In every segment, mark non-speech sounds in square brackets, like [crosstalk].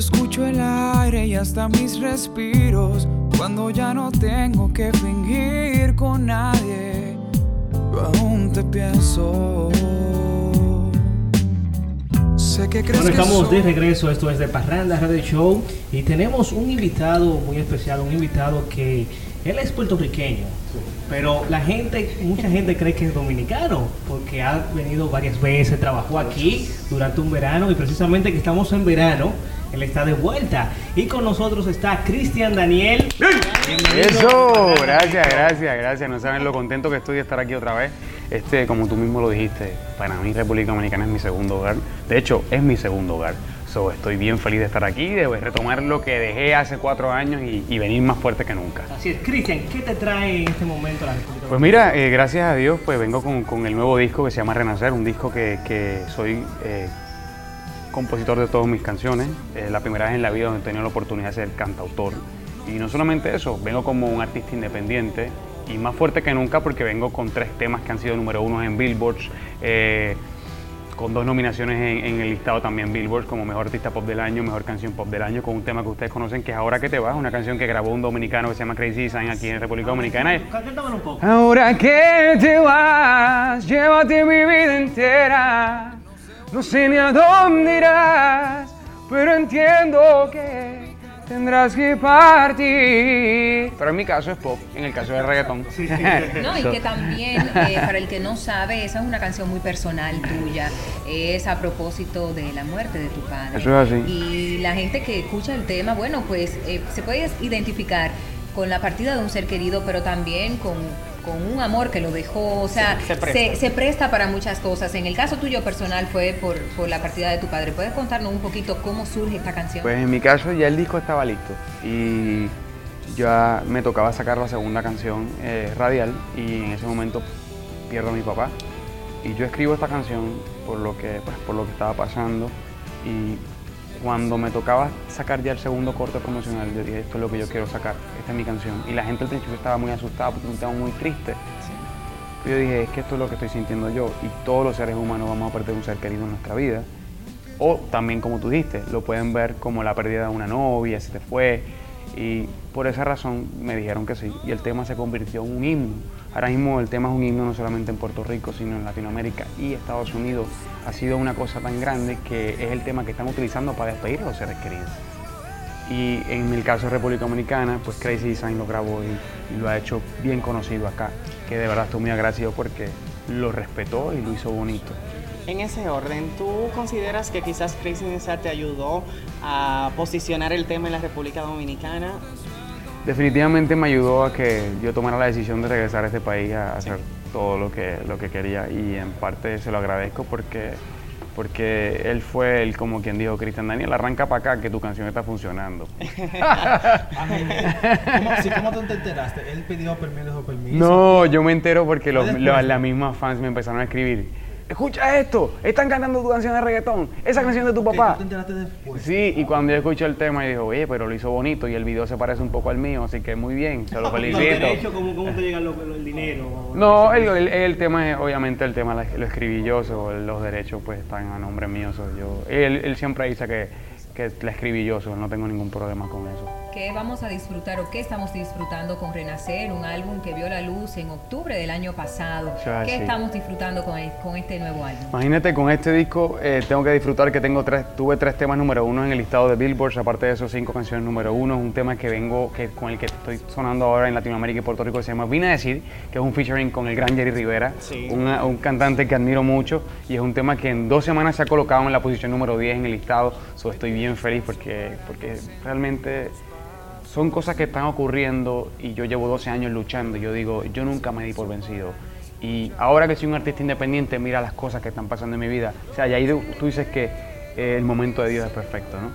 Escucho el aire y hasta mis respiros, cuando ya no tengo que fingir con nadie, yo aún te pienso. Sé que crees Bueno, que estamos de regreso, esto es de Parranda Radio Show y tenemos un invitado muy especial, un invitado que él es puertorriqueño, pero la gente, mucha gente cree que es dominicano porque ha venido varias veces, trabajó aquí durante un verano y precisamente que estamos en verano, él está de vuelta y con nosotros está Cristian Daniel. Bienvenido. Eso, gracias, gracias, gracias. No saben lo contento que estoy de estar aquí otra vez. Este, como tú mismo lo dijiste, para mí República Dominicana es mi segundo hogar. De hecho, es mi segundo hogar. So, estoy bien feliz de estar aquí, de retomar lo que dejé hace cuatro años y, y venir más fuerte que nunca. Así es, Cristian, ¿qué te trae en este momento a la República Pues mira, eh, gracias a Dios, pues vengo con, con el nuevo disco que se llama Renacer, un disco que, que soy eh, compositor de todas mis canciones. Es la primera vez en la vida donde he tenido la oportunidad de ser cantautor. Y no solamente eso, vengo como un artista independiente y más fuerte que nunca porque vengo con tres temas que han sido número uno en Billboards, eh, con dos nominaciones en, en el listado también Billboard como Mejor Artista Pop del Año, Mejor Canción Pop del Año, con un tema que ustedes conocen que es Ahora que te vas, una canción que grabó un dominicano que se llama Crazy Design aquí en República Dominicana. Ahora que te vas, llévate mi vida entera. No sé ni a dónde irás, pero entiendo que tendrás que partir. Pero en mi caso es pop, en el caso del reggaetón. [laughs] No, y que también, eh, para el que no sabe, esa es una canción muy personal tuya. Es a propósito de la muerte de tu padre. Eso es así. Y la gente que escucha el tema, bueno, pues eh, se puede identificar con la partida de un ser querido, pero también con, con un amor que lo dejó. O sea, Se- presta para muchas cosas. En el caso tuyo personal fue por, por la partida de tu padre. ¿Puedes contarnos un poquito cómo surge esta canción? Pues en mi caso ya el disco estaba listo y ya me tocaba sacar la segunda canción eh, radial y en ese momento pierdo a mi papá y yo escribo esta canción por lo que pues, por lo que estaba pasando y cuando me tocaba sacar ya el segundo corte promocional yo dije esto es lo que yo quiero sacar esta es mi canción y la gente al principio estaba muy asustada porque un tema muy triste yo dije es que esto es lo que estoy sintiendo yo y todos los seres humanos vamos a perder un ser querido en nuestra vida o también, como tú dijiste, lo pueden ver como la pérdida de una novia, se te fue. Y por esa razón me dijeron que sí. Y el tema se convirtió en un himno. Ahora mismo el tema es un himno no solamente en Puerto Rico, sino en Latinoamérica y Estados Unidos. Ha sido una cosa tan grande que es el tema que están utilizando para despedir a los seres queridos. Y en el caso de República Dominicana, pues Crazy Design lo grabó y, lo ha hecho bien conocido acá. Que de verdad estoy muy agradecido porque lo respetó y lo hizo bonito. En ese orden, ¿tú consideras que quizás Crazy Design te ayudó a posicionar el tema en la República Dominicana? Definitivamente me ayudó a que yo tomara la decisión de regresar a este país a hacer todo lo que, lo que quería y en parte se lo agradezco porque, porque él fue el como quien dijo, Cristian Daniel, arranca para acá que tu canción está funcionando. ¿Cómo, [laughs] [laughs] sí, ¿Cómo tú te enteraste? ¿Él pidió permiso o permiso? No, yo me entero porque los, los- las mismas fans me empezaron a escribir. Escucha esto, están cantando tu canción de reggaetón, esa canción de tu ¿Que papá. ¿Tú te enteraste después? Sí, y cuando yo escuché el tema, yo dije, oye, pero lo hizo bonito y el video se parece un poco al mío, así que muy bien, se lo [laughs] felicito. ¿cómo, cómo te llega lo- lo- el dinero? No, el, el- el tema es, obviamente el tema lo escribí yo, so, los derechos pues están a nombre mío. so, yo, él, él siempre dice que, que la escribí yo, so, no tengo ningún problema con eso. ¿Qué vamos a disfrutar o qué estamos disfrutando con Renacer, un álbum que vio la luz en octubre del año pasado? ¿Qué sí. estamos disfrutando con, el- con este nuevo álbum? Imagínate, con este disco eh, tengo que disfrutar que tengo tres, tuve tres temas número uno en el listado de Billboard, aparte de esos cinco canciones número uno, es un tema que vengo, que, con el que estoy sonando ahora en Latinoamérica y Puerto Rico, que se llama Vine a decir, que es un featuring con el gran Jerry Rivera, Sí. una- un cantante que admiro mucho, y es un tema que en dos semanas se ha colocado en la posición número 10 en el listado, so, estoy bien feliz porque, porque realmente son cosas que están ocurriendo y yo llevo 12 años luchando y yo digo, yo nunca me di por vencido. Y ahora que soy un artista independiente, mira las cosas que están pasando en mi vida. O sea, y ahí tú dices que el momento de Dios es perfecto, ¿no?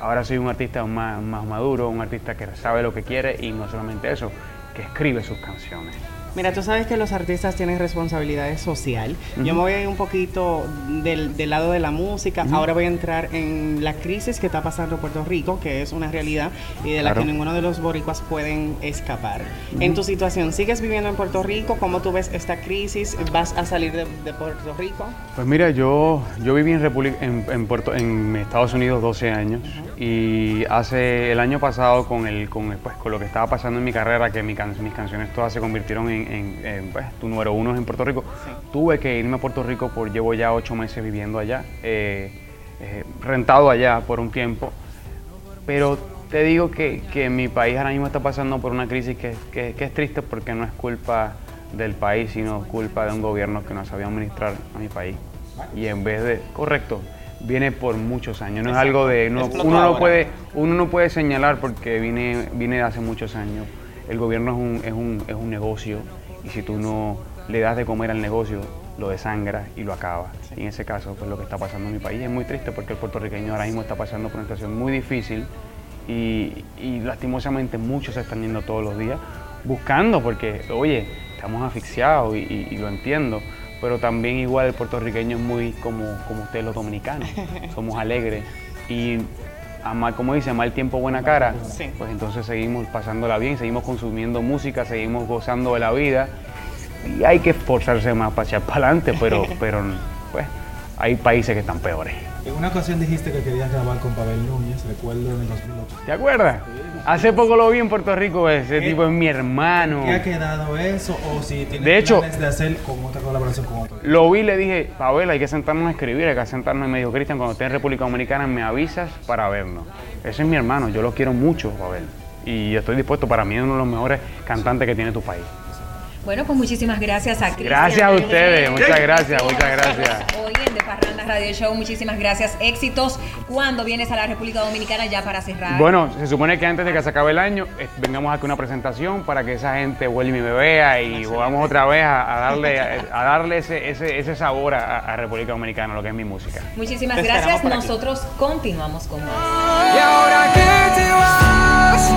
Ahora soy un artista más, más maduro, un artista que sabe lo que quiere y no solamente eso, que escribe sus canciones. Mira, tú sabes que los artistas tienen responsabilidades social. Yo me voy un poquito del, del lado de la música. Ahora voy a entrar en la crisis que está pasando Puerto Rico, que es una realidad y de la que ninguno de los boricuas pueden escapar. En tu situación, ¿sigues viviendo en Puerto Rico? ¿Cómo tú ves esta crisis? ¿Vas a salir de, de Puerto Rico? Pues mira, yo, yo viví en, República, en, en Puerto, en Estados Unidos 12 años y hace el año pasado con, el, con, pues, con lo que estaba pasando en mi carrera, que mi can- mis canciones todas se convirtieron en, en- en, pues, tu número uno en Puerto Rico, tuve que irme a Puerto Rico por llevo ya ocho meses viviendo allá, eh, eh, rentado allá por un tiempo, pero te digo que, que mi país ahora mismo está pasando por una crisis que, que- que es triste porque no es culpa del país, sino culpa de un gobierno que no sabía administrar a mi país. Y en vez de, correcto, viene por muchos años, no es algo de, no- uno, no puede, uno no puede señalar porque viene, viene de hace muchos años. El gobierno es un, es, un, es un negocio y si tú no le das de comer al negocio, lo desangras y lo acabas. Y en ese caso, pues lo que está pasando en mi país es muy triste porque el puertorriqueño ahora mismo está pasando por una situación muy difícil y, y lastimosamente muchos se están yendo todos los días buscando porque, oye, estamos asfixiados y, y- y lo entiendo, pero también igual el puertorriqueño es muy como, como ustedes los dominicanos, [laughs] somos alegres y a mal, como dice, mal tiempo, buena cara, Sí. pues entonces seguimos pasándola bien, seguimos consumiendo música, seguimos gozando de la vida y hay que esforzarse más para echar [laughs] para adelante, pero, [laughs] pero pues hay países que están peores. En una ocasión dijiste que querías grabar con Pavel Núñez, recuerdo en el 2008. ¿Te acuerdas? Hace poco lo vi en Puerto Rico, ese ¿Qué? tipo es mi hermano. ¿Qué ha quedado eso? O si tienes De hecho- planes de hacer con otra colaboración con otro. Lo vi y le dije, Pavel, hay que sentarnos a escribir, hay que sentarnos y me dijo, Cristian, cuando estés en República Dominicana me avisas para vernos. Ese es mi hermano, yo lo quiero mucho, Pavel. Y estoy dispuesto, para mí es uno de los mejores cantantes que tiene tu país. Bueno, pues muchísimas gracias a Cristian. Gracias a ustedes, muchas gracias, muchas gracias. Hoy en De Parranda Radio Show, muchísimas gracias. Éxitos. ¿Cuándo vienes a la República Dominicana ya para cerrar? Bueno, se supone que antes de que se acabe el año eh, vengamos aquí a una presentación para que esa gente vuelva y me vea y volvamos otra vez a, a darle, a, darle ese, ese, ese sabor a, a República Dominicana, lo que es mi música. Muchísimas Te gracias. aquí. Nosotros continuamos con más. Y ahora que te vas,